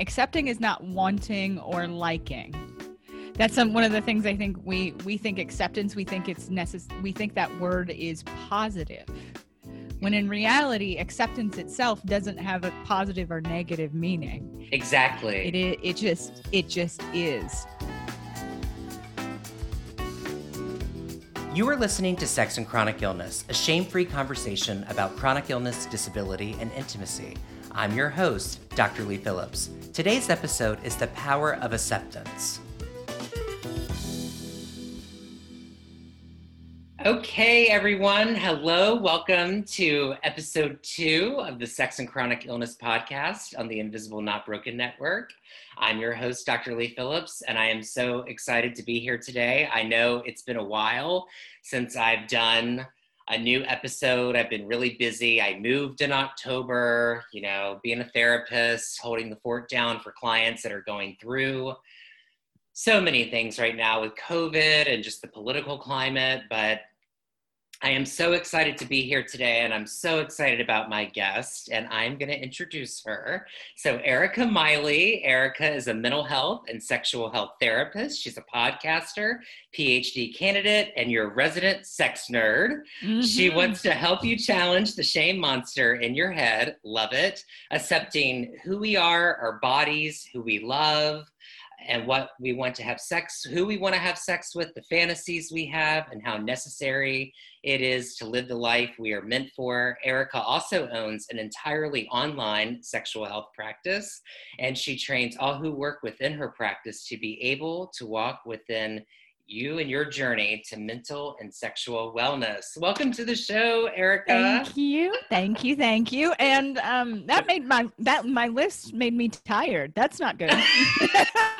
Accepting is not wanting or liking. That's some, one of the things I think we we think acceptance. We think it's necessary. We think that word is positive, when in reality, acceptance itself doesn't have a positive or negative meaning. Exactly. It it, it just it just is. You are listening to Sex and Chronic Illness, a shame free conversation about chronic illness, disability, and intimacy. I'm your host, Dr. Lee Phillips. Today's episode is The Power of Acceptance. Okay, everyone. Hello. Welcome to episode two of the Sex and Chronic Illness podcast on the Invisible Not Broken Network. I'm your host, Dr. Lee Phillips, and I am so excited to be here today. I know it's been a while since I've done a new episode. I've been really busy. I moved in October, you know, being a therapist, holding the fort down for clients that are going through so many things right now with COVID and just the political climate. But I am so excited to be here today, and I'm so excited about my guest, and I'm going to introduce her. So, Erica Miley. Erica is a mental health and sexual health therapist. She's a podcaster, PhD candidate, and your resident sex nerd. Mm-hmm. She wants to help you challenge the shame monster in your head. Love it. Accepting who we are, our bodies, who we love, and what we want to have sex, who we want to have sex with, the fantasies we have, and how necessary it is to live the life we are meant for. Erica also owns an entirely online sexual health practice, and she trains all who work within her practice to be able to walk within you and your journey to mental and sexual wellness. Welcome to the show, Erica. Thank you, thank you, thank you. And um, that made my that my list made me tired. That's not good.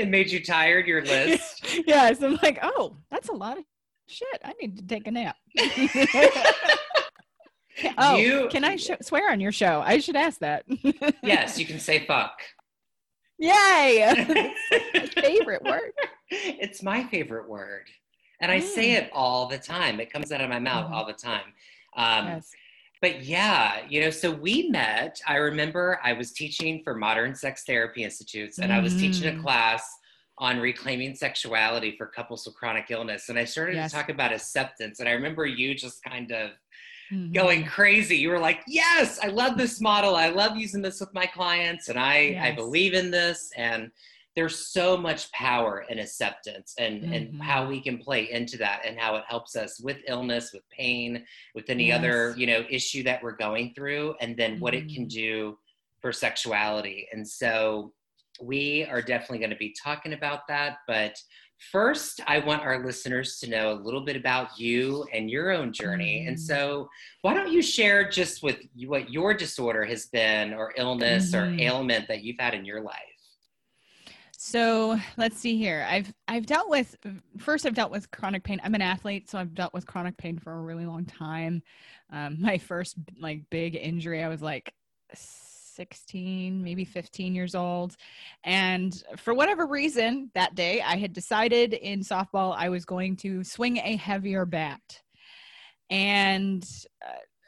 it made you tired. Your list. yes, I'm like, oh, that's a lot of shit. I need to take a nap. oh, you, can I sh- swear on your show? I should ask that. yes, you can say fuck. Yay! favorite word. It's my favorite word. And I mm. say it all the time. It comes out of my mouth mm. all the time. Um, yes. But yeah, you know, so we met. I remember I was teaching for Modern Sex Therapy Institutes, and mm. I was teaching a mm. class on reclaiming sexuality for couples with chronic illness. And I started yes. to talk about acceptance. And I remember you just kind of mm-hmm. going crazy. You were like, yes, I love this model. I love using this with my clients and I, yes. I believe in this. And there's so much power in acceptance and, mm-hmm. and how we can play into that and how it helps us with illness, with pain, with any yes. other, you know, issue that we're going through, and then mm-hmm. what it can mm-hmm. do for sexuality. And so we are definitely going to be talking about that. But First, I want our listeners to know a little bit about you and your own journey. Mm. And so, why don't you share just with you what your disorder has been, or illness, mm. or mm-hmm. ailment that you've had in your life? So let's see here. I've I've dealt with first. I've dealt with chronic pain. I'm an athlete, so I've dealt with chronic pain for a really long time. Um, my first like big injury, I was like 16, maybe 15 years old. And for whatever reason, that day I had decided in softball I was going to swing a heavier bat. And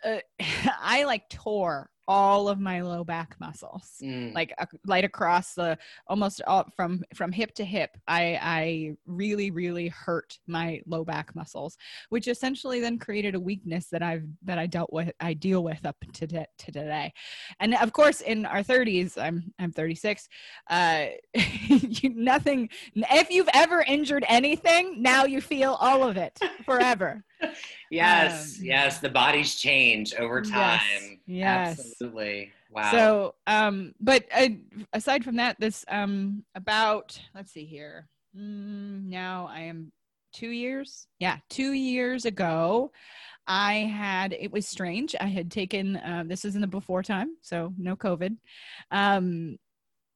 uh, uh, I like tore all of my low back muscles mm. like uh, right across the almost all, from from hip to hip i i really really hurt my low back muscles which essentially then created a weakness that i've that i dealt with i deal with up to, to today and of course in our 30s i'm i'm 36 uh you, nothing if you've ever injured anything now you feel all of it forever yes, um, yes, the bodies change over time. Yes, yes. absolutely. Wow. So, um, but uh, aside from that, this um about let's see here. Mm, now I am two years. Yeah, two years ago. I had it was strange. I had taken uh, this is in the before time, so no COVID. Um,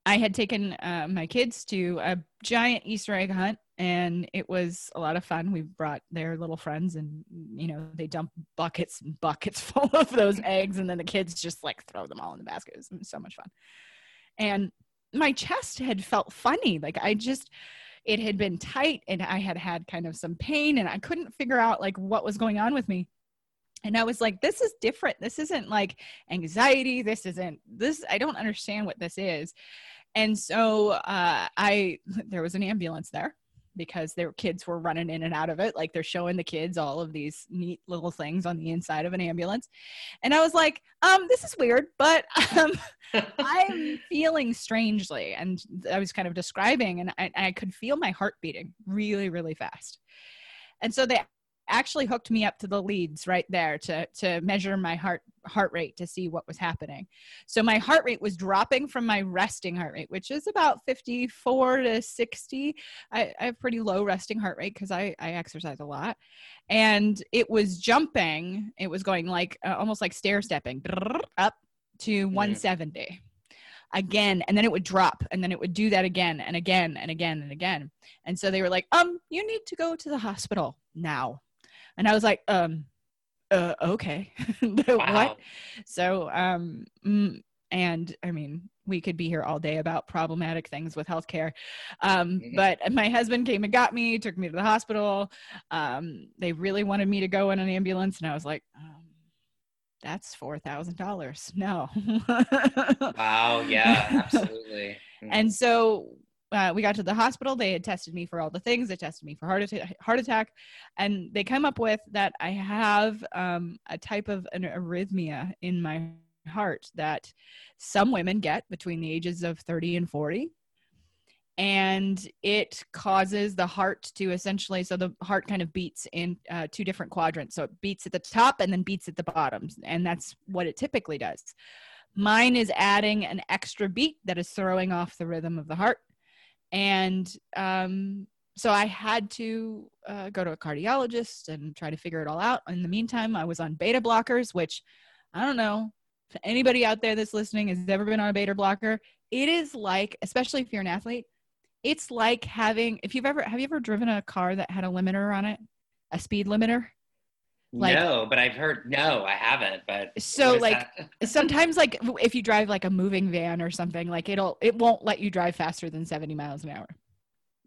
I had taken uh, my kids to a giant Easter egg hunt and it was a lot of fun. We brought their little friends, and you know they dump buckets and buckets full of those eggs, and then the kids just like throw them all in the basket. It was, it was so much fun. And my chest had felt funny, like I just it had been tight, and I had had kind of some pain, and I couldn't figure out like what was going on with me. and i was like this is different this isn't like anxiety this isn't this i don't understand what this is and so uh, i there was an ambulance there because their kids were running in and out of it like they're showing the kids all of these neat little things on the inside of an ambulance. And i was like um this is weird but um i'm feeling strangely and i was kind of describing and I, I could feel my heart beating really really fast. And so they actually hooked me up to the leads right there to to measure my heart heart rate to see what was happening. So my heart rate was dropping from my resting heart rate, which is about 54 to 60. I, I have pretty low resting heart rate because I, I exercise a lot. And it was jumping, it was going like uh, almost like stair stepping up to 170 again and then it would drop and then it would do that again and again and again and again and so they were like um you need to go to the hospital now and I was like, um, uh, okay, wow. what? So, um, mm, and I mean, we could be here all day about problematic things with healthcare. Um, mm-hmm. But my husband came and got me, took me to the hospital. Um, they really wanted me to go in an ambulance, and I was like, um, that's four thousand dollars. No. wow. Yeah. Absolutely. and so uh, we got to the hospital. They had tested me for all the things. They tested me for heart attack, heart attack, and they come up with that I have um, a type of an arrhythmia in my heart that some women get between the ages of 30 and 40 and it causes the heart to essentially so the heart kind of beats in uh, two different quadrants. So it beats at the top and then beats at the bottom. And that's what it typically does. Mine is adding an extra beat that is throwing off the rhythm of the heart and um, so I had to uh, go to a cardiologist and try to figure it all out. In the meantime, I was on beta blockers, which I don't know if anybody out there that's listening has ever been on a beta blocker. It is like, especially if you're an athlete, it's like having if you've ever have you ever driven a car that had a limiter on it, a speed limiter? Like, no, but I've heard no, I haven't. But so like sometimes like if you drive like a moving van or something, like it'll it won't let you drive faster than 70 miles an hour.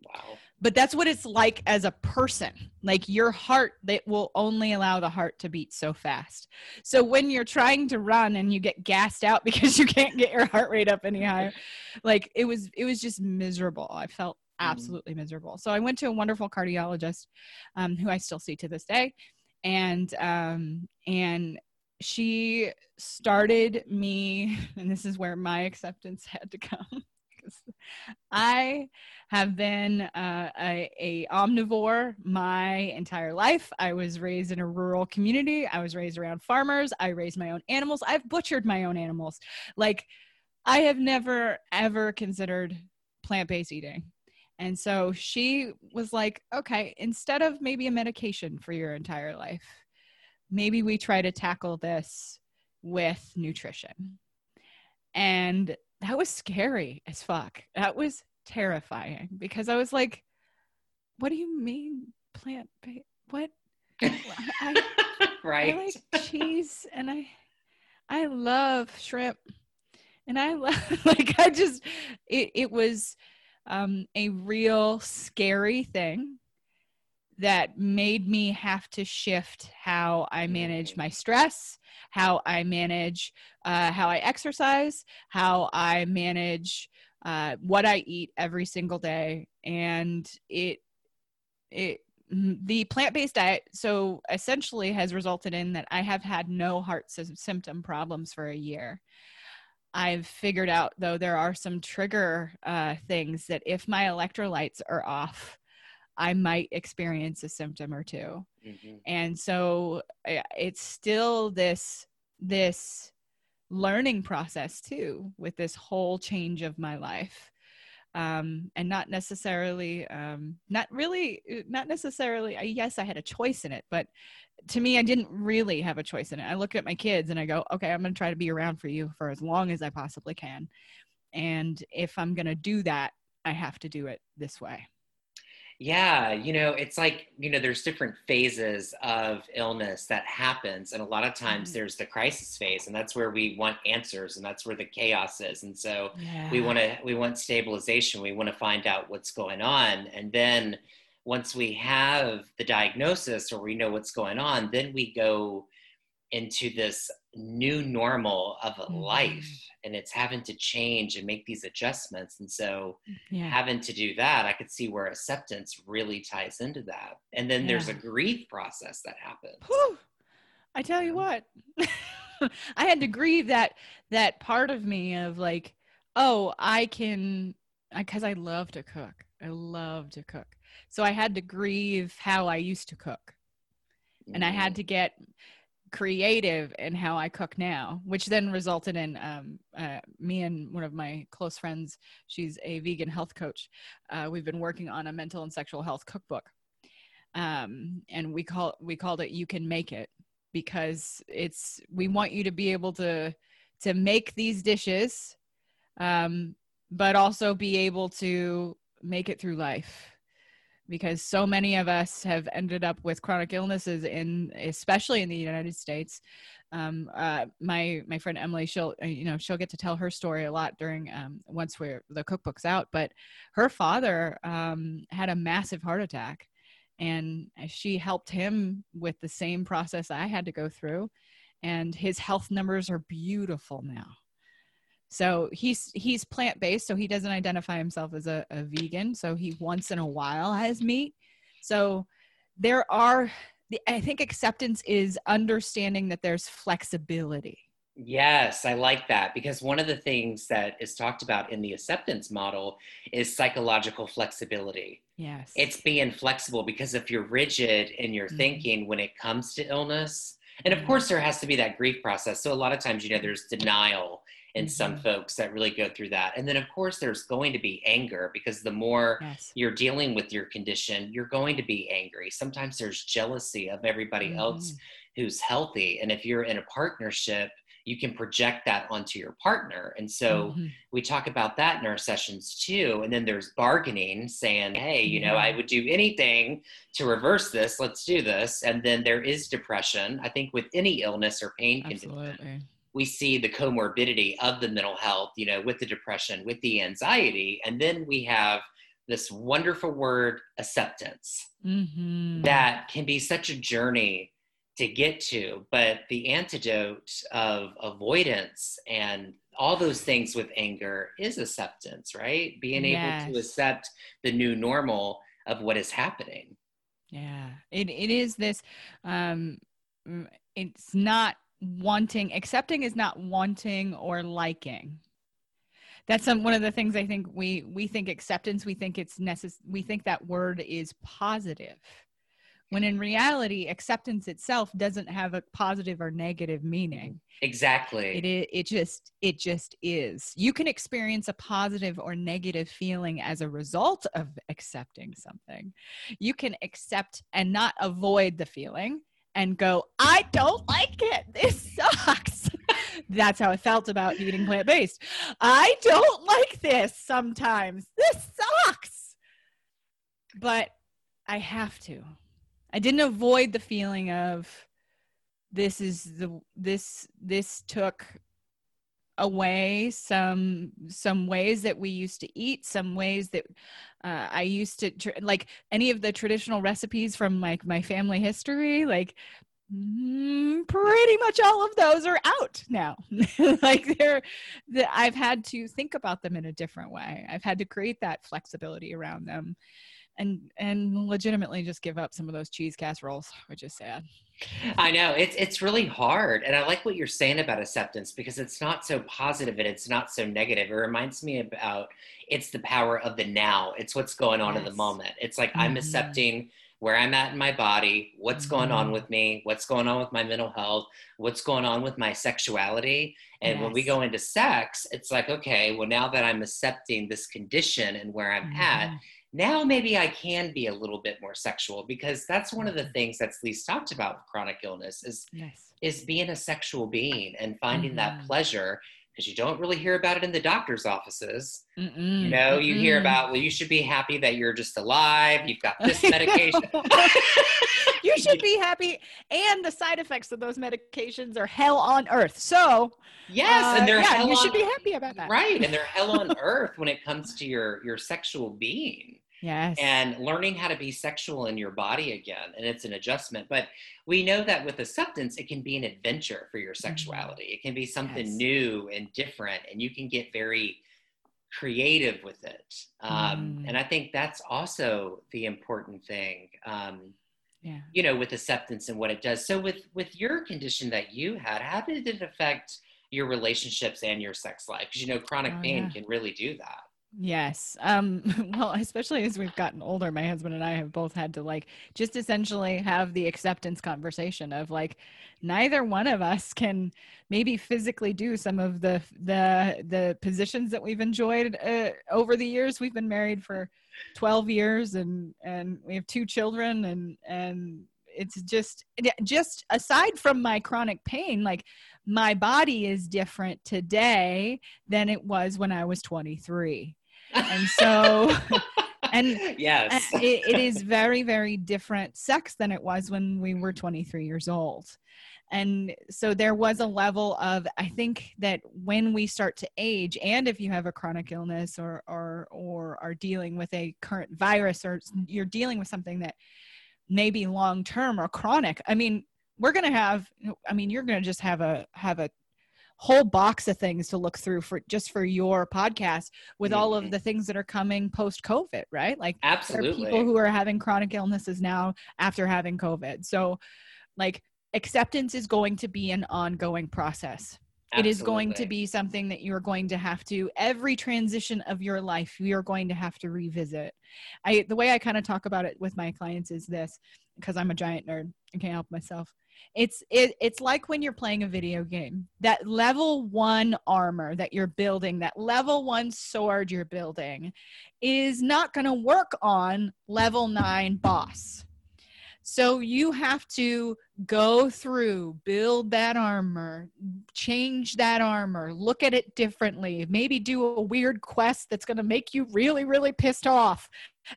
Wow. But that's what it's like as a person. Like your heart, that will only allow the heart to beat so fast. So when you're trying to run and you get gassed out because you can't get your heart rate up any higher, like it was it was just miserable. I felt mm-hmm. absolutely mm-hmm. miserable. So I went to a wonderful cardiologist um, who I still see to this day and um and she started me and this is where my acceptance had to come I have been uh, a, a, omnivore my entire life. I was raised in a rural community. I was raised around farmers. I raised my own animals. I've butchered my own animals. Like I have never ever considered plant-based eating. And so she was like, okay, instead of maybe a medication for your entire life, maybe we try to tackle this with nutrition. And that was scary as fuck. That was terrifying because I was like, what do you mean plant based? What? I, right. I like cheese and I I love shrimp. And I love like I just it, it was um, a real scary thing that made me have to shift how I manage my stress, how I manage uh, how I exercise, how I manage uh, what I eat every single day, and it it the plant-based diet so essentially has resulted in that I have had no heart symptom problems for a year. I've figured out though there are some trigger uh, things that if my electrolytes are off, I might experience a symptom or 2 mm-hmm. And so eh, it's still this this learning process too with this whole change of my life um, and not necessarily um, not really uh, not necessarily yes i had a choice in it but to me i didn't really have a choice in it i look at my kids and i go okay i'm going to try to be around for you for as long as i possibly can and if i'm going to do that i have to do it this way yeah, you know, it's like, you know, there's different phases of illness that happens. And a lot of times mm-hmm. there's the crisis phase, and that's where we want answers and that's where the chaos is. And so yeah. we want to we want stabilization. We want to find out what's going on. And then once we have the diagnosis or we know what's going on, then we go into this new normal of a Mhm. life and it's having to change and make these adjustments and so Yeah. having to do that i could see where acceptance really ties into that and then there's a grief process that happens Whew. I tell you what, I had to grieve that that part of me of like, oh, I can, because I love to cook. I love to cook, so I had to grieve how I used to cook, and I had to get creative in how I cook now, which then resulted in um, uh, me and one of my close friends. She's a vegan health coach. Uh, we've been working on a mental and sexual health cookbook, um, and we call we called it "You Can Make It" because it's we want you to be able to to make these dishes, um, but also be able to make it through life because so many of us have ended up with chronic illnesses in especially in the united states. Um, uh, my my friend emily she'll uh, you know she'll get to tell her story a lot during um, once we're the cookbook's out but her father um, had a massive heart attack and she helped him with the same process i had to go through. And his health numbers are beautiful now so he's he's plant based, so he doesn't identify himself as a, a vegan. So he once in a while has meat. So there are, I think acceptance is understanding that there's flexibility. Yes, I like that because one of the things that is talked about in the acceptance model is psychological flexibility. Yes. It's being flexible because if you're rigid in your Mhm. thinking when it comes to illness, and of Mhm. course there has to be that grief process. So a lot of times, you know, there's denial in some Mhm. folks that really go through that. And then of course there's going to be anger because the more yes. you're dealing with your condition, you're going to be angry. Sometimes there's jealousy of everybody else Mhm. who's healthy. And if you're in a partnership, you can project that onto your partner. And so Mhm. we talk about that in our sessions too. And then there's bargaining, saying, hey, you know, I would do anything to reverse this. Let's do this. And then there is depression. I think with any illness or pain condition, Absolutely. We see the comorbidity of the mental health, you know, with the depression, with the anxiety. And then we have this wonderful word, acceptance Mhm. that can be such a journey to get to but the antidote of avoidance and all those things with anger is acceptance right being able to accept the new normal of what is happening Yeah, it it is this. Um, it's not wanting. Accepting is not wanting or liking. That's some, one of the things I think we we think acceptance. We think it's necess- We think that word is positive, when in reality, acceptance itself doesn't have a positive or negative meaning. exactly It is, it just it just is. You can experience a positive or negative feeling as a result of accepting something. You can accept and not avoid the feeling and go, I don't like it. This sucks. That's how I felt about eating plant based. I don't like this sometimes. This sucks. But I have to. I didn't avoid the feeling of this is the this this took away some some ways that we used to eat some ways that uh, i used to tr- like any of the traditional recipes from like my family history like mm, pretty much all of those are out now. Like they're that i've had to think about them in a different way. I've had to create that flexibility around them and and legitimately just give up some of those cheese casseroles which is sad I know it's it's really hard, and I like what you're saying about acceptance because it's not so positive and it's not so negative. It reminds me about it's the power of the now. It's what's going on in the moment. It's like I'm Mhm. accepting where I'm at in my body, what's going on Mhm. with me, what's going on with my mental health, what's going on with my sexuality. And when we go into sex, it's like, okay, well, now that I'm accepting this condition and where I'm at, Mhm. Now maybe I can be a little bit more sexual because that's one of the things that's least talked about with chronic illness is yes is being a sexual being and finding that Mhm. pleasure because you don't really hear about it in the doctor's offices. Mm-mm, You know, you hear mm-mm. about, well, you should be happy that you're just alive. You've got this medication. you should be happy, and the side effects of those medications are hell on earth. So, yes, uh, and they're yeah, hell you on, should be happy about that. right, and they're hell on earth when it comes to your your sexual being. Yes. and learning how to be sexual in your body again and it's an adjustment but we know that with acceptance it can be an adventure for your sexuality it can be something Yes. new and different and you can get very creative with it um, Mm. and i think that's also the important thing um, yeah. you know with acceptance and what it does so with with your condition that you had how did it affect your relationships and your sex life because you know chronic Oh, pain yeah. can really do that Yes. Um, well, especially as we've gotten older, my husband and I have both had to like just essentially have the acceptance conversation of like neither one of us can maybe physically do some of the the the positions that we've enjoyed uh, over the years. We've been married for 12 years and and we have two children and and it's just just aside from my chronic pain like my body is different today than it was when I was 23 and so and yes. uh, it, it is very very different sex than it was when we were 23 years old. And so there was a level of i think that when we start to age and if you have a chronic illness or or or are dealing with a current virus or you're dealing with something that may be long term or chronic i mean we're going to have i mean you're going to just have a have a whole box of things to look through for just for your podcast with all of Mhm. the things that are coming post covid right? Like absolutely people who are having chronic illnesses now after having covid. So like acceptance is going to be an ongoing process. It is going to be something that you're going to have to every transition of your life you're going to have to revisit. I the way i kind of talk about it with my clients is this because i'm a giant nerd i can't help myself it's it, it's like when you're playing a video game that level one armor that you're building that level one sword you're building is not going to work on level nine boss so you have to go through, build that armor, change that armor, look at it differently, maybe do a weird quest that's going to make you really, really pissed off,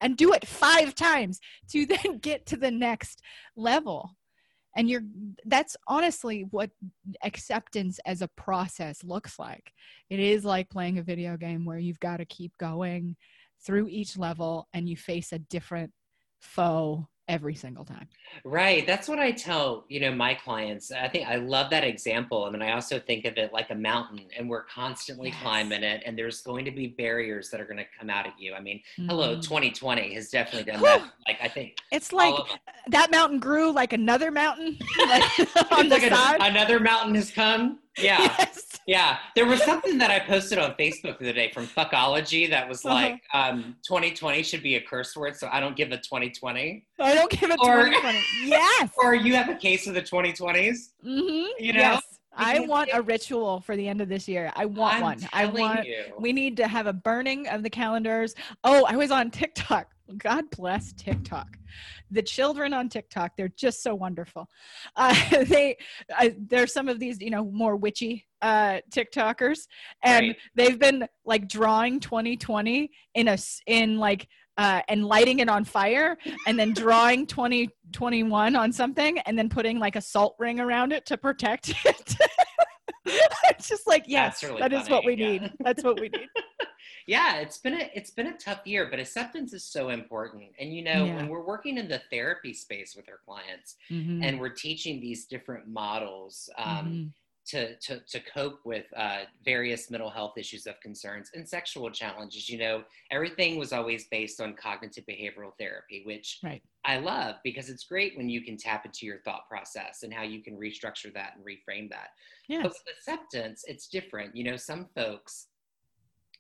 and do it five times to then get to the next level. And you're that's honestly what acceptance as a process looks like. It is like playing a video game where you've got to keep going through each level and you face a different foe every single time. Right. That's what I tell, you know, my clients. I think I love that example. I mean, I also think of it like a mountain and we're constantly Yes. climbing it and there's going to be barriers that are going to come out at you. I mean, hello, Mhm. 2020 has definitely done that. Like I think It's like that mountain grew like another mountain like, on the like side. another mountain has come. Yeah. Yes. Yeah, there was something that I posted on Facebook the other day from Fuckology that was Uh-huh. like, um, 2020 should be a curse word, so I don't give a 2020. I don't give it Or- 2020. Yes. Or you have a case of the 2020s. Mm-hmm. You know? Yes. I want a ritual for the end of this year. I want I'm one. I want. you. We need to have a burning of the calendars. Oh, I was on TikTok. God bless TikTok. The children on TikTok, they're just so wonderful. Uh, they, uh, there's some of these, you know, more witchy uh, TikTokers, and Right. they've been like drawing 2020 in a in like uh, and lighting it on fire, and then drawing 2021 on something, and then putting like a salt ring around it to protect it. it's just like yes, really that is what we yeah. need. That's what we need. yeah it's been a it's been a tough year but acceptance is so important and you know Yeah. when we're working in the therapy space with our clients Mhm. and we're teaching these different models um, Mhm. To, to to cope with uh, various mental health issues of concerns and sexual challenges you know everything was always based on cognitive behavioral therapy which Right. i love because it's great when you can tap into your thought process and how you can restructure that and reframe that Yes. but with acceptance, it's different. You know, some folks,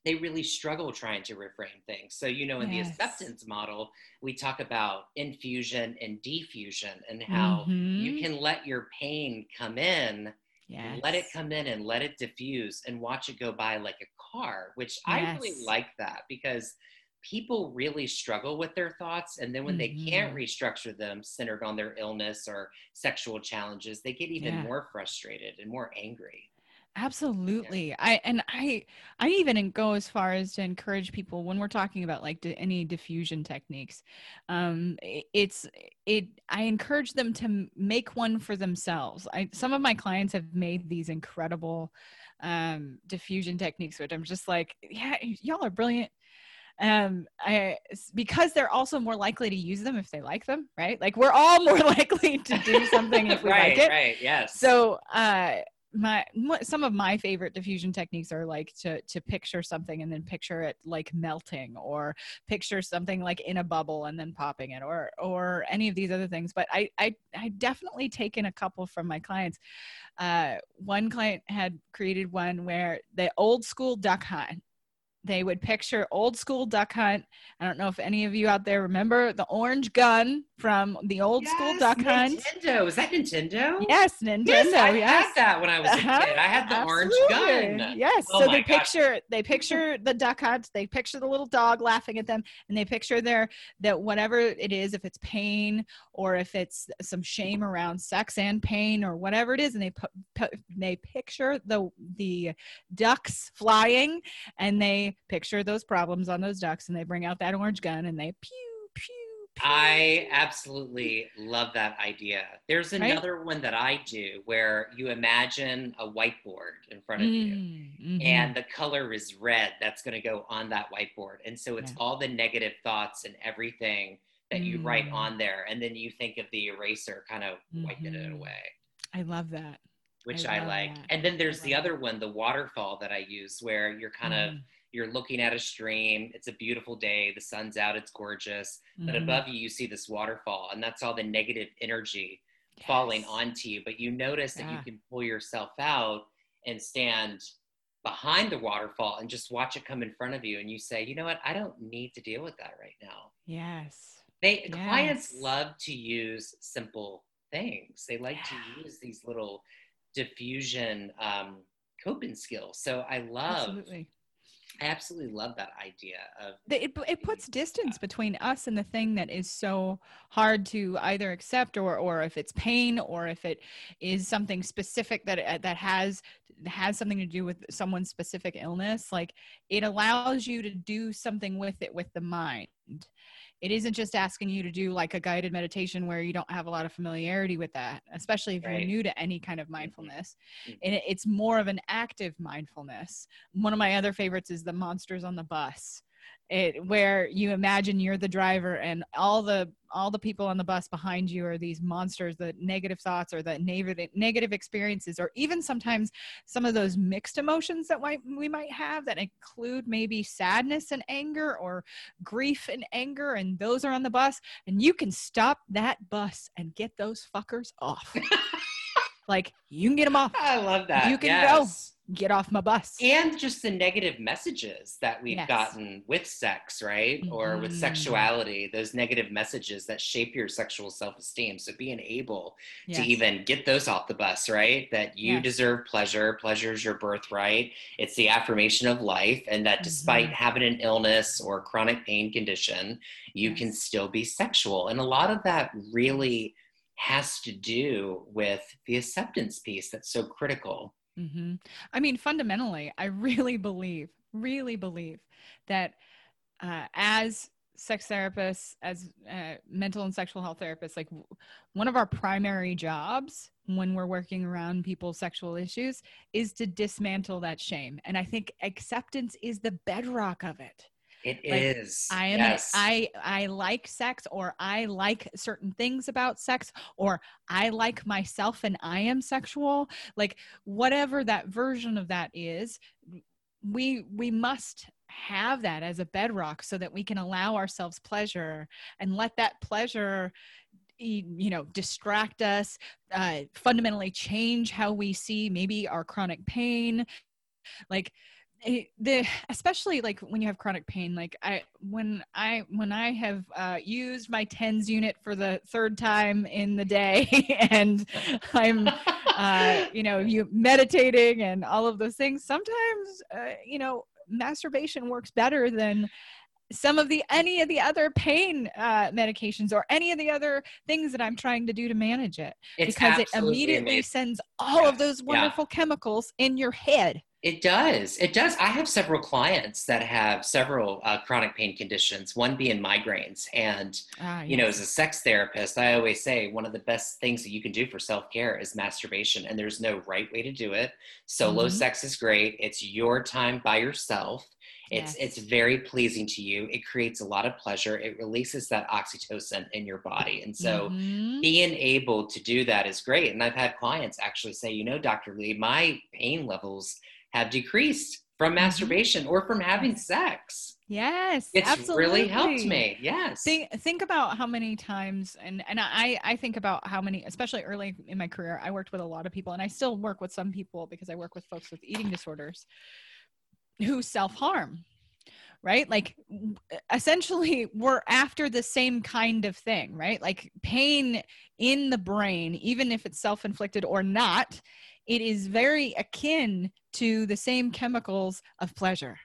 they really struggle trying to reframe things. So, you know, in Yes. the acceptance model, we talk about infusion and defusion and how you Mhm. can let your pain come in, yes. let it come in and let it diffuse and watch it go by like a car, which I really like that because people really struggle with their thoughts and then when they can't Mhm. restructure them centered on their illness or sexual challenges they get even Yeah. more frustrated and more angry Absolutely. I and I I even go as far as to encourage people when we're talking about like any defusion techniques. Um it's it I encourage them to make one for themselves. I some of my clients have made these incredible um defusion techniques which I'm just like, yeah, y'all are brilliant. um I, because they're also more likely to use them if they like them right like we're all more likely to do something if we right, like it right, yes. so uh my some of my favorite defusion techniques are like to to picture something and then picture it like melting or picture something like in a bubble and then popping it or or any of these other things. But i i i definitely taken a couple from my clients. Uh one client had created one where the old school duck hunt they would picture old school duck hunt. I don't know if any of you out there remember the orange gun from the old yes, school duck Nintendo. hunt. Nintendo. Was that Nintendo? Yes, Nintendo. Yes, I yes. had that when I was a uh-huh. kid. I had the Absolutely. orange gun. Yes. Oh so they gosh. picture they picture the duck hunt, they picture the little dog laughing at them, and they picture their that whatever it is, if it's pain or if it's some shame around sex and pain or whatever it is, and they put, put they picture the the ducks flying and they picture those problems on those ducks and they bring out that orange gun and they pew, pew, pew. I absolutely love that idea. There's another right? one that I do where you imagine a whiteboard in front of mm, you mm-hmm. and the color is red that's going to go on that whiteboard. And so it's yeah. all the negative thoughts and everything that mm. you write mm. on there. And then you think of the eraser kind of mm-hmm. wiping it away. I love that. Which I, I like. That. And then there's the other one, the waterfall that I use where you're kind mm. of you're looking at a stream it's a beautiful day the sun's out it's gorgeous mm-hmm. but above you you see this waterfall and that's all the negative energy yes. falling onto you but you notice yeah. that you can pull yourself out and stand behind the waterfall and just watch it come in front of you and you say you know what i don't need to deal with that right now yes they yes. clients love to use simple things they like yeah. to use these little defusion um, coping skills so i love Absolutely I absolutely love that idea of it. It puts distance between us and the thing that is so hard to either accept, or or if it's pain, or if it is something specific that uh, that has has something to do with someone's specific illness. Like it allows you to do something with it with the mind it isn't just asking you to do like a guided meditation where you don't have a lot of familiarity with that especially if right. you're new to any kind of mm-hmm. mindfulness mm-hmm. and it's more of an active mindfulness one of my other favorites is the monsters on the bus it where you imagine you're the driver and all the all the people on the bus behind you are these monsters the negative thoughts or the negative negative experiences or even sometimes some of those mixed emotions that we might have that include maybe sadness and anger or grief and anger and those are on the bus and you can stop that bus and get those fuckers off. Like you can get them off. I love that. You can yes. go get off my bus. And just the negative messages that we've yes. gotten with sex, right? Mm-hmm. Or with mm-hmm. sexuality, those negative messages that shape your sexual self esteem. So being able yes. to even get those off the bus, right? That you yes. deserve pleasure, pleasure is your birthright. It's the affirmation of life. And that despite mm-hmm. having an illness or chronic pain condition, you can still be sexual. And a lot of that really has to do with the acceptance piece that's so critical Mm-hmm. I mean, fundamentally, I really believe, really believe that uh, as sex therapists, as uh, mental and sexual health therapists, like w- one of our primary jobs when we're working around people's sexual issues is to dismantle that shame. And I think acceptance is the bedrock of it. It like, is. I am yes. I I like sex or I like certain things about sex or I like myself and I am sexual. Like whatever that version of that is, we we must have that as a bedrock so that we can allow ourselves pleasure and let that pleasure you know distract us uh, fundamentally change how we see maybe our chronic pain like Eh, the especially like when you have chronic pain like i when i when i have uh, used my TENS unit for the third time in the day and i'm uh, you know you meditating and all of those things sometimes uh, you know masturbation works better than some of the any of the other pain uh, medications or any of the other things that I'm trying to do to manage it it's because it immediately amazing. sends all yeah. of those wonderful yeah. chemicals in your head. It does. It does. I have several clients that have several uh, chronic pain conditions, one being migraines. And, ah, yes. you know, as a sex therapist, I always say one of the best things that you can do for self care is masturbation. And there's no right way to do it. Solo mm-hmm. sex is great, it's your time by yourself. It's Yes. it's very pleasing to you. It creates a lot of pleasure. It releases that oxytocin in your body. And so Mhm. being able to do that is great. And I've had clients actually say, you know, Dr. Lee, my pain levels have decreased from mm-hmm. masturbation or from having sex. yes, It's really helped me. Yes. Think think about how many times and and I I think about how many especially early in my career I worked with a lot of people and I still work with some people because I work with folks with eating disorders who self-harm. Right? Like essentially we're after the same kind of thing, right? Like pain in the brain even if it's self-inflicted or not, it is very akin to the same chemicals of pleasure.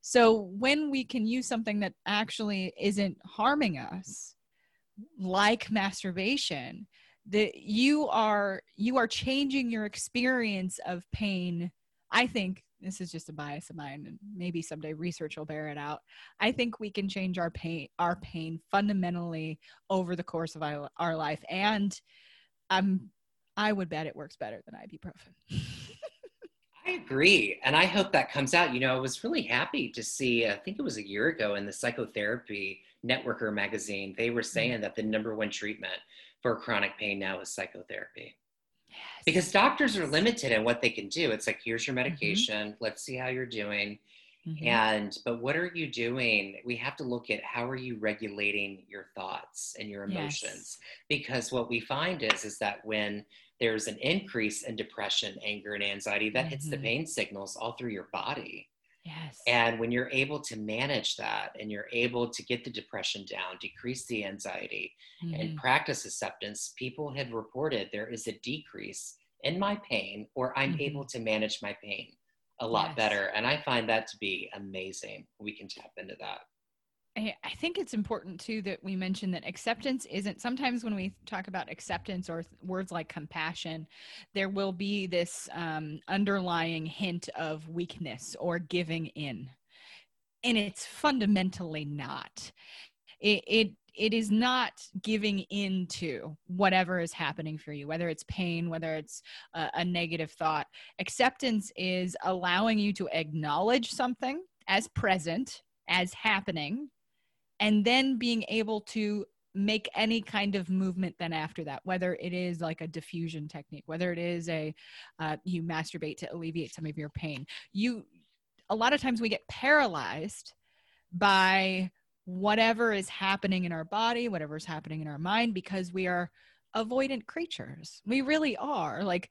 So when we can use something that actually isn't harming us, like masturbation, that you are you are changing your experience of pain. I think this is just a bias of mine, and maybe someday research will bear it out. I think we can change our pain our pain fundamentally over the course of our, our life, and I'm I would bet it works better than ibuprofen. I agree. And I hope that comes out. You know, I was really happy to see, I think it was a year ago in the Psychotherapy Networker magazine, they were mm-hmm. saying that the number one treatment for chronic pain now is psychotherapy. Yes. Because doctors are limited in what they can do. It's like, here's your mm-hmm. medication, let's see how you're doing. Mhm. And, but what are you doing? We have to look at how are you regulating your thoughts and your emotions? Because what we find is, is that when there's an increase in depression, anger, and anxiety, that hits the Mhm. pain signals all through your body. yes. And when you're able to manage that and you're able to get the depression down, decrease the anxiety, and Mhm. practice acceptance, people have reported there is a decrease in my pain or I'm Mhm. able to manage my pain a lot Yes. better. And I find that to be amazing. We can tap into that. I I think it's important too that we mention that acceptance isn't sometimes when we talk about acceptance or th- words like compassion, there will be this um, underlying hint of weakness or giving in. And it's fundamentally not. It, it it is not giving in to whatever is happening for you, whether it's pain, whether it's a, a negative thought. Acceptance is allowing you to acknowledge something as present, as happening, and then being able to make any kind of movement then after that whether it is like a defusion technique whether it is a uh, you masturbate to alleviate some of your pain you a lot of times we get paralyzed by whatever is happening in our body whatever is happening in our mind because we are avoidant creatures we really are like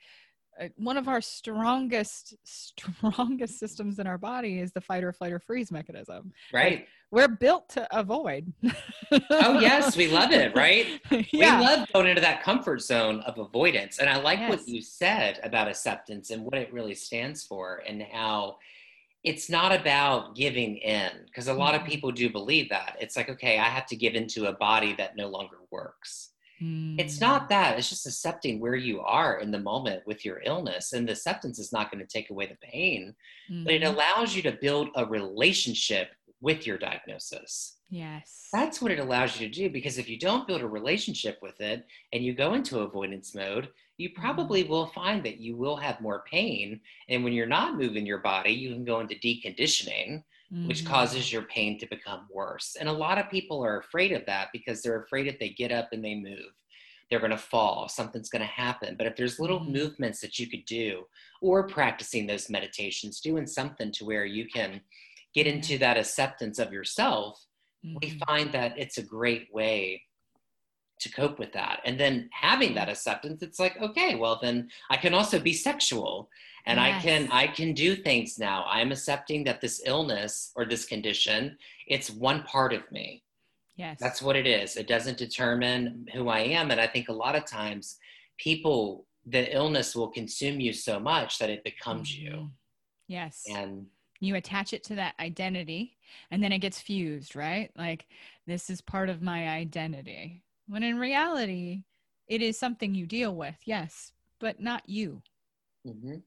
uh, one of our strongest strongest systems in our body is the fight or flight or freeze mechanism Right. we're built to avoid. oh, yes. We love it. Right. yeah. We love going into that comfort zone of avoidance. And I like Yes. what you said about acceptance and what it really stands for and how it's not about giving in because a lot of Mhm. people do believe that. It's like, okay, I have to give into a body that no longer works. It's Mm. not that. It's just accepting where you are in the moment with your illness. And the acceptance is not going to take away the pain, but it Mhm. allows you to build a relationship with your diagnosis. yes. That's what it allows you to do because if you don't build a relationship with it and you go into avoidance mode, you Mm-hmm. probably will find that you will have more pain. And when you're not moving your body, you can go into deconditioning, which Mhm. causes your pain to become worse. And a lot of people are afraid of that because they're afraid if they get up and they move, they're going to fall, something's going to happen. But if there's little Mhm. movements that you could do, or practicing those meditations, doing something to where you can get into that acceptance of yourself, we Mhm. find that it's a great way to cope with that. And then having that acceptance, it's like, okay, well then I can also be sexual and I can I can do things now. I'm accepting that this illness or this condition, it's one part of me. Yes. That's what it is. It doesn't determine who I am. And I think a lot of times people the illness will consume you so much that it becomes you. Mhm. Yes. And you attach it to that identity and then it gets fused, right? Like this is part of my identity. When in reality, it is something you deal with, yes, but not you. mhm.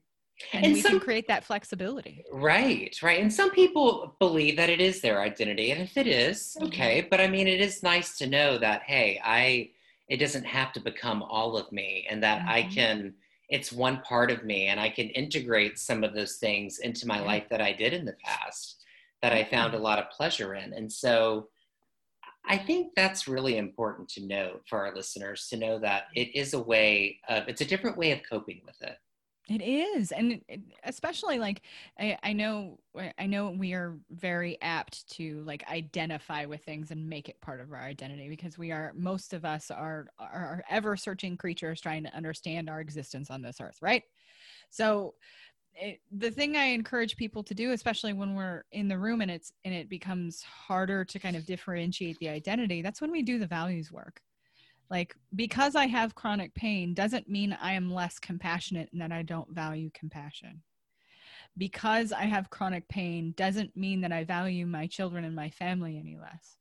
And, And we some- can create that flexibility. Right, right. And some people believe that it is their identity. And if it is, Mhm. okay. But I mean, it is nice to know that, hey, I, it doesn't have to become all of me and that I Mhm. can, it's one part of me and I can integrate some of those things into my Yeah. life that I did in the past that I found a lot of pleasure in. And so I think that's really important to know for our listeners to know that it is a way of, it's a different way of coping with it. It is, and especially like I, I know I know we are very apt to like identify with things and make it part of our identity because we are most of us are are ever searching creatures trying to understand our existence on this earth, right? So it, the thing I encourage people to do, especially when we're in the room and it's and it becomes harder to kind of differentiate the identity, that's when we do the values work. Like because i have chronic pain doesn't mean i am less compassionate and that i don't value compassion. Because i have chronic pain doesn't mean that i value my children and my family any less.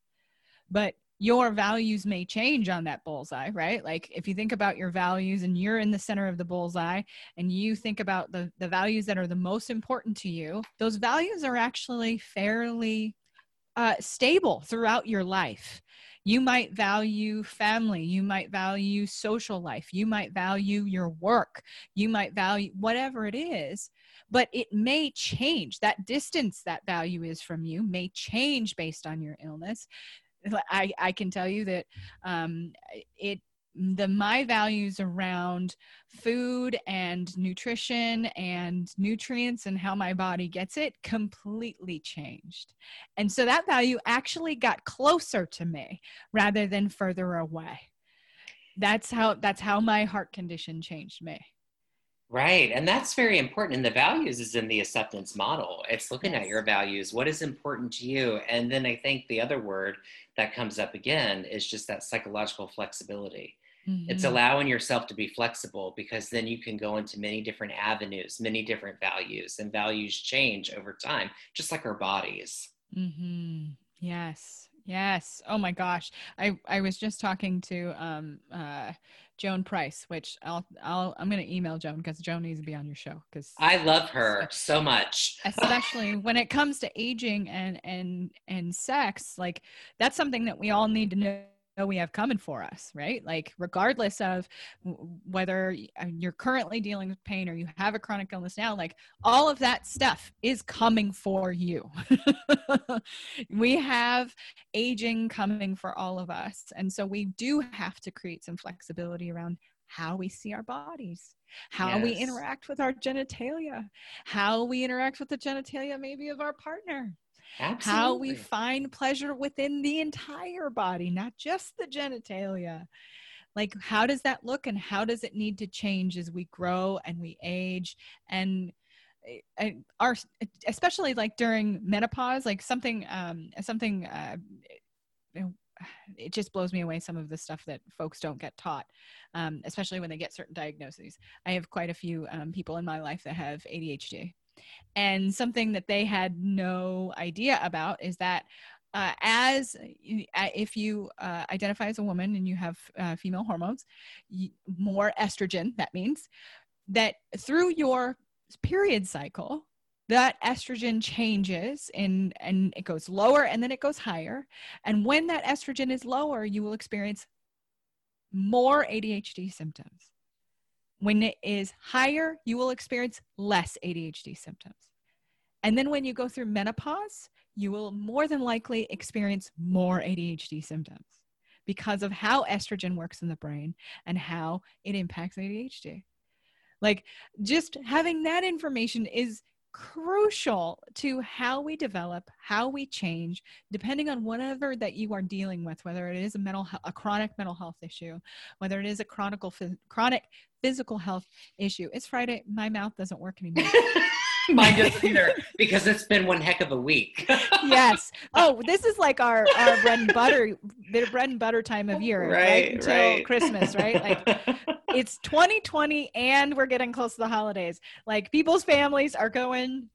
But your values may change on that bullseye right like if you think about your values and you're in the center of the bullseye and you think about the the values that are the most important to you those values are actually fairly uh, stable throughout your life you might value family. You might value social life. You might value your work. You might value whatever it is, but it may change. That distance that value is from you may change based on your illness. I, I can tell you that um, it the my values around food and nutrition and nutrients and how my body gets it completely changed. And so that value actually got closer to me rather than further away. That's how that's how my heart condition changed me. Right. And that's very important. And the values is in the acceptance model. It's looking yes. at your values, what is important to you. And then I think the other word that comes up again is just that psychological flexibility. Mm-hmm. It's allowing yourself to be flexible because then you can go into many different avenues, many different values, and values change over time, just like our bodies. Mm-hmm. Yes. Yes. Oh my gosh. I, I was just talking to um, uh, Joan Price, which I'll I'll I'm gonna email Joan because Joan needs to be on your show because I love her so much. especially when it comes to aging and and and sex, like that's something that we all need to know we have coming for us, right? Like, regardless of whether uh, you're currently dealing with pain or you have a chronic illness now, like, all of that stuff is coming for you. we have aging coming for all of us. And so, we do have to create some flexibility around how we see our bodies, how yes. we interact with our genitalia, how we interact with the genitalia, maybe of our partner Absolutely. how we find pleasure within the entire body, not just the genitalia. Like, how does that look and how does it need to change as we grow and we age? And our especially like during menopause like something um something uh it just blows me away some of the stuff that folks don't get taught um, especially when they get certain diagnoses i have quite a few um, people in my life that have adhd and something that they had no idea about is that uh, as uh, if you uh, identify as a woman and you have uh, female hormones, more estrogen, that means that through your period cycle, that estrogen changes and and it goes lower and then it goes higher. And when that estrogen is lower you will experience more ADHD symptoms when it is higher, you will experience less ADHD symptoms. And then when you go through menopause, you will more than likely experience more ADHD symptoms because of how estrogen works in the brain and how it impacts ADHD. Like just having that information is crucial to how we develop, how we change, depending on whatever that you are dealing with, whether it is a mental, a chronic mental health issue, whether it is a chronic, chronic physical health issue. It's Friday. My mouth doesn't work anymore. Mine doesn't either because it's been one heck of a week. yes. Oh, this is like our, our bread and butter, the bread and butter time of year, right? right? Until right. Christmas, right? Like it's 2020 and we're getting close to the holidays. Like people's families are going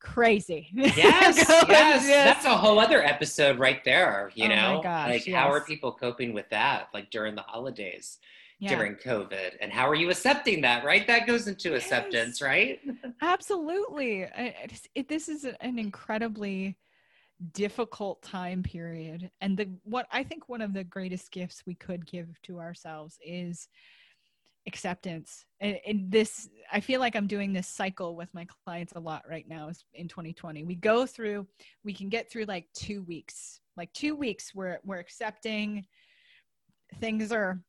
crazy. Yes, yes, yes, That's a whole other episode right there. You oh know, gosh, like yes. how are people coping with that? Like during the holidays yeah. during COVID, and how are you accepting that? Right, that goes into yes. acceptance, right? Absolutely. It, it, this is an incredibly difficult time period, and the what I think one of the greatest gifts we could give to ourselves is acceptance and, and, this i feel like i'm doing this cycle with my clients a lot right now is in 2020 we go through we can get through like two weeks like two weeks where we're accepting things are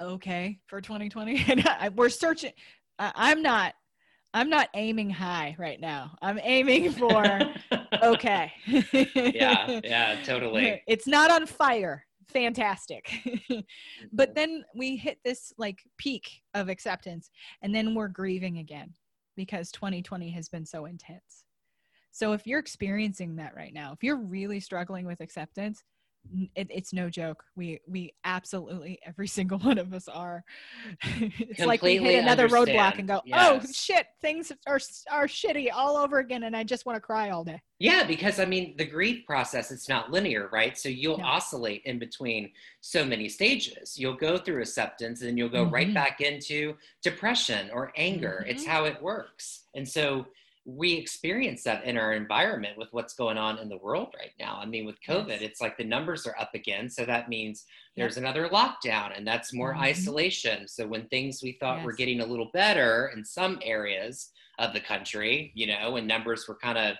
okay for 2020 and I, we're searching I, i'm not i'm not aiming high right now. I'm aiming for okay. Yeah yeah totally. It's not on fire. Fantastic. but mm-hmm. then we hit this like peak of acceptance and then we're grieving again because 2020 has been so intense. So if you're experiencing that right now, if you're really struggling with acceptance, it, it's no joke. We we absolutely every single one of us are. it's Completely like we hit another understand. roadblock and go, oh, yes. "Oh shit, things are are shitty all over again," and I just want to cry all day. Yeah, because I mean, the grief process it's not linear, right? So you'll no. oscillate in between so many stages. You'll go through acceptance, and you'll go mm-hmm. right back into depression or anger. Mm-hmm. It's how it works, and so we experience that in our environment with what's going on in the world right now. I mean, with COVID, yes. it's like the numbers are up again. So that means there's yep. another lockdown and that's more mm-hmm. isolation. So when things we thought yes. were getting a little better in some areas of the country, you know, when numbers were kind of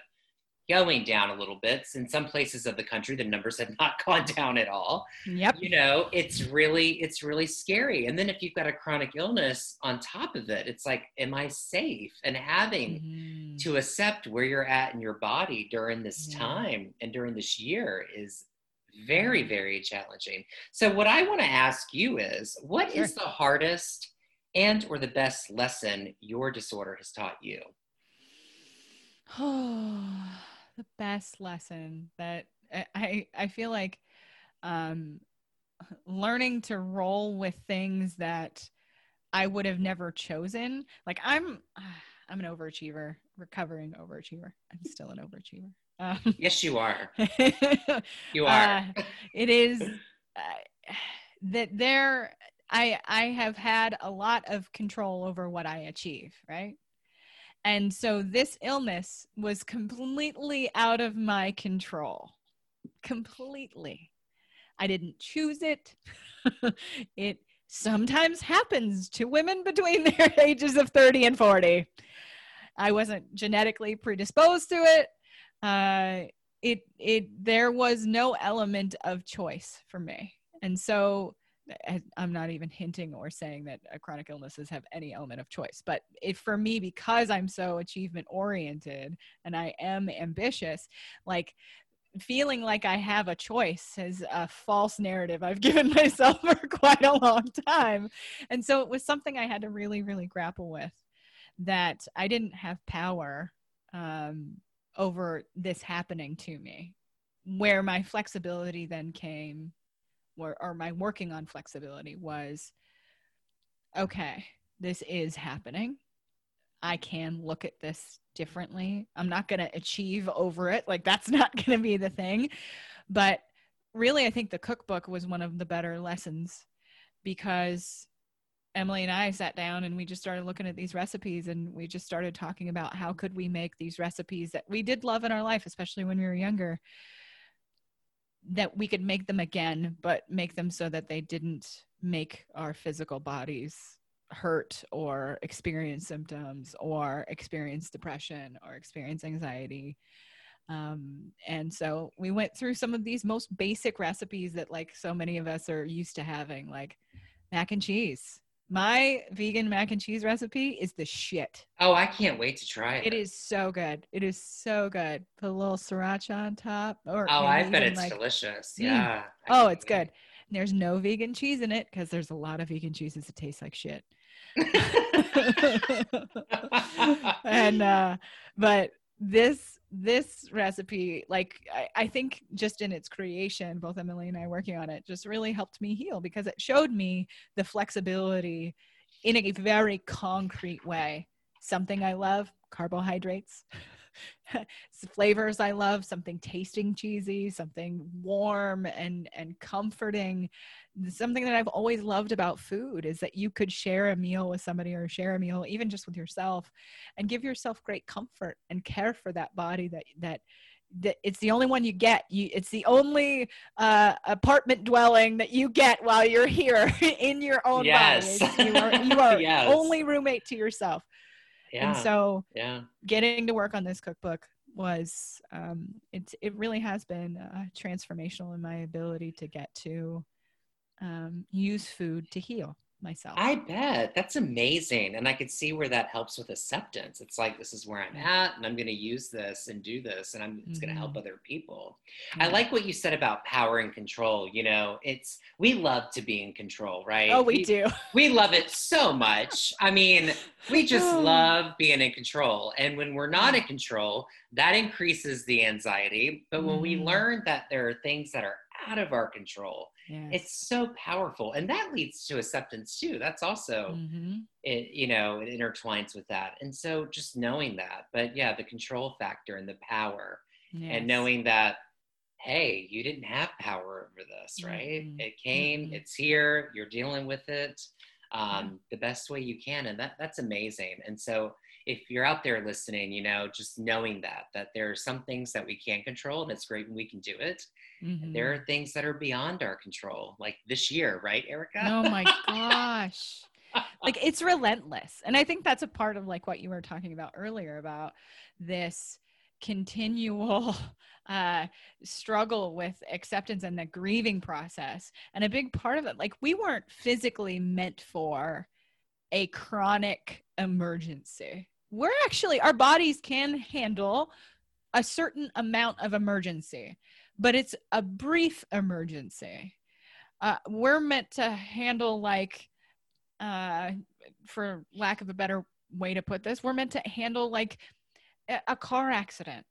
going down a little bit. In some places of the country, the numbers have not gone down at all. Yep. You know, it's really, it's really scary. And then if you've got a chronic illness on top of it, it's like, am I safe? And having mm-hmm. to accept where you're at in your body during this yeah. time and during this year is very, very challenging. So what I want to ask you is, what sure. is the hardest and or the best lesson your disorder has taught you? The best lesson that I I feel like um learning to roll with things that I would have never chosen. Like I'm I'm an overachiever, recovering overachiever. I'm still an overachiever. Um, yes, you are. you are. Uh, it is uh, that there. I I have had a lot of control over what I achieve. Right. And so this illness was completely out of my control. Completely. I didn't choose it. it sometimes happens to women between their ages of 30 and 40. I wasn't genetically predisposed to it. Uh, it it there was no element of choice for me. And so I'm not even hinting or saying that chronic illnesses have any element of choice, but for me, because I'm so achievement oriented and I am ambitious, like feeling like I have a choice is a false narrative I've given myself for quite a long time. And so it was something I had to really, really grapple with that I didn't have power um, over this happening to me. Where my flexibility then came or, or my working on flexibility was okay, this is happening. I can look at this differently. I'm not going to achieve over it. Like, that's not going to be the thing. But really, I think the cookbook was one of the better lessons because Emily and I sat down and we just started looking at these recipes and we just started talking about how could we make these recipes that we did love in our life, especially when we were younger, that we could make them again, but make them so that they didn't make our physical bodies hurt or experience symptoms or experience depression or experience anxiety. Um, and so we went through some of these most basic recipes that like so many of us are used to having, like mac and cheese my vegan mac and cheese recipe is the shit. Oh, I can't wait to try it. It is so good. It is so good. Put a little sriracha on top. Or oh, I bet it's like, delicious. Mm. Yeah. Oh, it's good. There's no vegan cheese in it because there's a lot of vegan cheeses that taste like shit. and uh, but this this recipe like I, I, think just in its creation both emily and i working on it just really helped me heal because it showed me the flexibility in a very concrete way. Something i love carbohydrates flavors I love, something tasting cheesy, something warm and and comforting. Something that I've always loved about food is that you could share a meal with somebody or share a meal even just with yourself and give yourself great comfort and care for that body that that it's the only one you get you it's the only uh, apartment dwelling that you get while you're here in your own yes. body you are, you are yes. only roommate to yourself yeah. and so yeah getting to work on this cookbook was um it, it really has been uh, transformational in my ability to get to um, use food to heal myself. I bet that's amazing. And I could see where that helps with acceptance. It's like, this is where I'm at and I'm going to use this and do this and I'm, it's mm-hmm. going to help other people. I like what you said about power and control. You know, it's, we love to be in control, right? Oh, we, we do. We love it so much. I mean, we just love being in control. And when we're not in control, that increases the anxiety. But when mm-hmm. we learn that there are things that are out of our control, Yes. It's so powerful. And that leads to acceptance too. That's also, mm-hmm. it, you know, it intertwines with that. And so just knowing that, but yeah, the control factor and the power yes. and knowing that, hey, you didn't have power over this, right? Mm-hmm. It came, mm-hmm. it's here, you're dealing with it um, the best way you can. And that, that's amazing. And so if you're out there listening, you know, just knowing that, that there are some things that we can't control and it's great when we can do it. Mm-hmm. There are things that are beyond our control, like this year, right, Erica? Oh my gosh. like it's relentless. And I think that's a part of like what you were talking about earlier about this continual uh, struggle with acceptance and the grieving process. And a big part of it, like we weren't physically meant for a chronic emergency. We're actually, our bodies can handle a certain amount of emergency, but it's a brief emergency. Uh, we're meant to handle, like, uh, for lack of a better way to put this, we're meant to handle like a car accident.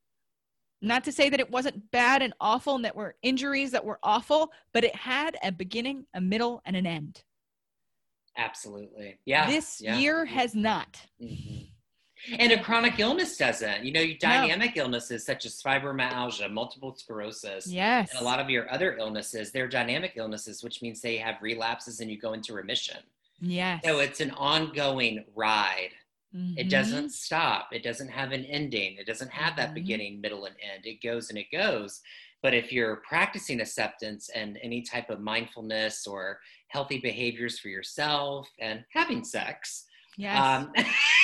Not to say that it wasn't bad and awful and that were injuries that were awful, but it had a beginning, a middle, and an end. Absolutely. Yeah. This yeah. year has not. Mm-hmm. And a chronic illness doesn't. You know, dynamic no. illnesses such as fibromyalgia, multiple sclerosis, yes, and a lot of your other illnesses, they're dynamic illnesses, which means they have relapses and you go into remission. Yes. So it's an ongoing ride. Mm-hmm. It doesn't stop. It doesn't have an ending. It doesn't have that mm-hmm. beginning, middle, and end. It goes and it goes. But if you're practicing acceptance and any type of mindfulness or healthy behaviors for yourself and having sex, yes. Um,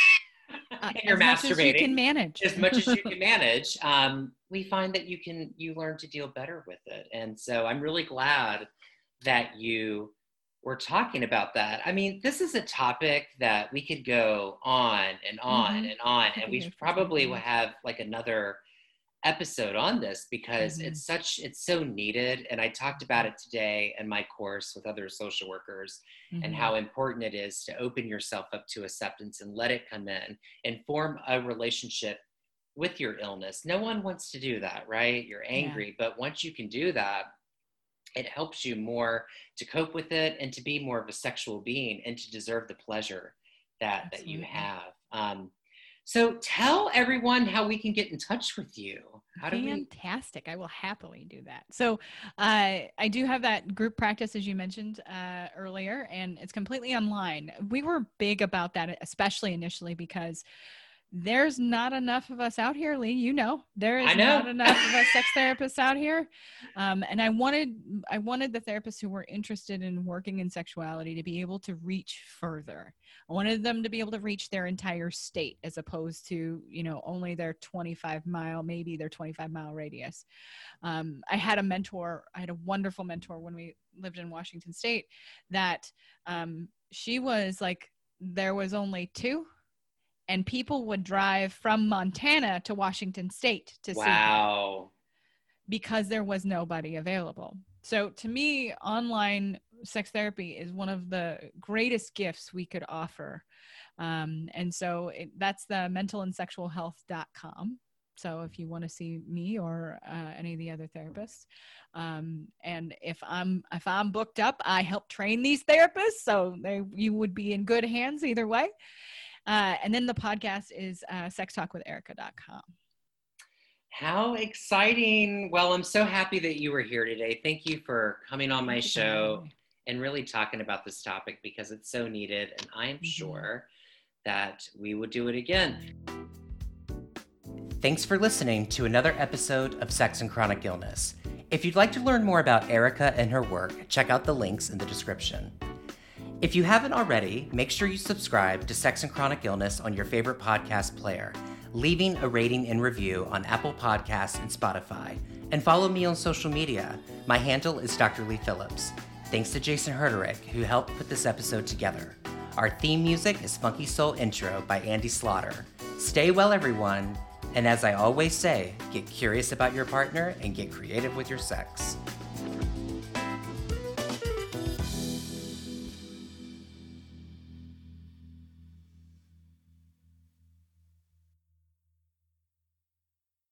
uh, you're as masturbating much as you can manage. As much as you can manage um, we find that you can you learn to deal better with it. And so i'm really glad that you were talking about that. I mean this is a topic that we could go on and on mm-hmm. and on and we probably will have like another episode on this because mm-hmm. it's such it's so needed and i talked about it today in my course with other social workers mm-hmm. and how important it is to open yourself up to acceptance and let it come in and form a relationship with your illness no one wants to do that right you're angry yeah. but once you can do that it helps you more to cope with it and to be more of a sexual being and to deserve the pleasure that Absolutely. that you have um, so tell everyone how we can get in touch with you. How do Fantastic. We- I will happily do that. So uh, I do have that group practice, as you mentioned uh, earlier, and it's completely online. We were big about that, especially initially because there's not enough of us out here, Lee. You know, there is know. not enough of us sex therapists out here. Um, and I wanted, I wanted the therapists who were interested in working in sexuality to be able to reach further. I wanted them to be able to reach their entire state as opposed to, you know, only their 25 mile, maybe their 25 mile radius. Um, I had a mentor, I had a wonderful mentor when we lived in Washington State that um, she was like, there was only two and people would drive from Montana to Washington State to wow. see wow because there was nobody available. So to me, online sex therapy is one of the greatest gifts we could offer. Um, and so it, that's the mentalandsexualhealth.com. So if you want to see me or uh, any of the other therapists, um, and if I'm if I'm booked up, I help train these therapists, so they you would be in good hands either way. Uh, and then the podcast is uh, sextalkwitherica.com. How exciting. Well, I'm so happy that you were here today. Thank you for coming on my show and really talking about this topic because it's so needed. And I am mm-hmm. sure that we will do it again. Thanks for listening to another episode of Sex and Chronic Illness. If you'd like to learn more about Erica and her work, check out the links in the description. If you haven't already, make sure you subscribe to Sex and Chronic Illness on your favorite podcast player, leaving a rating and review on Apple Podcasts and Spotify, and follow me on social media. My handle is Dr. Lee Phillips. Thanks to Jason Herderick, who helped put this episode together. Our theme music is Funky Soul Intro by Andy Slaughter. Stay well, everyone, and as I always say, get curious about your partner and get creative with your sex.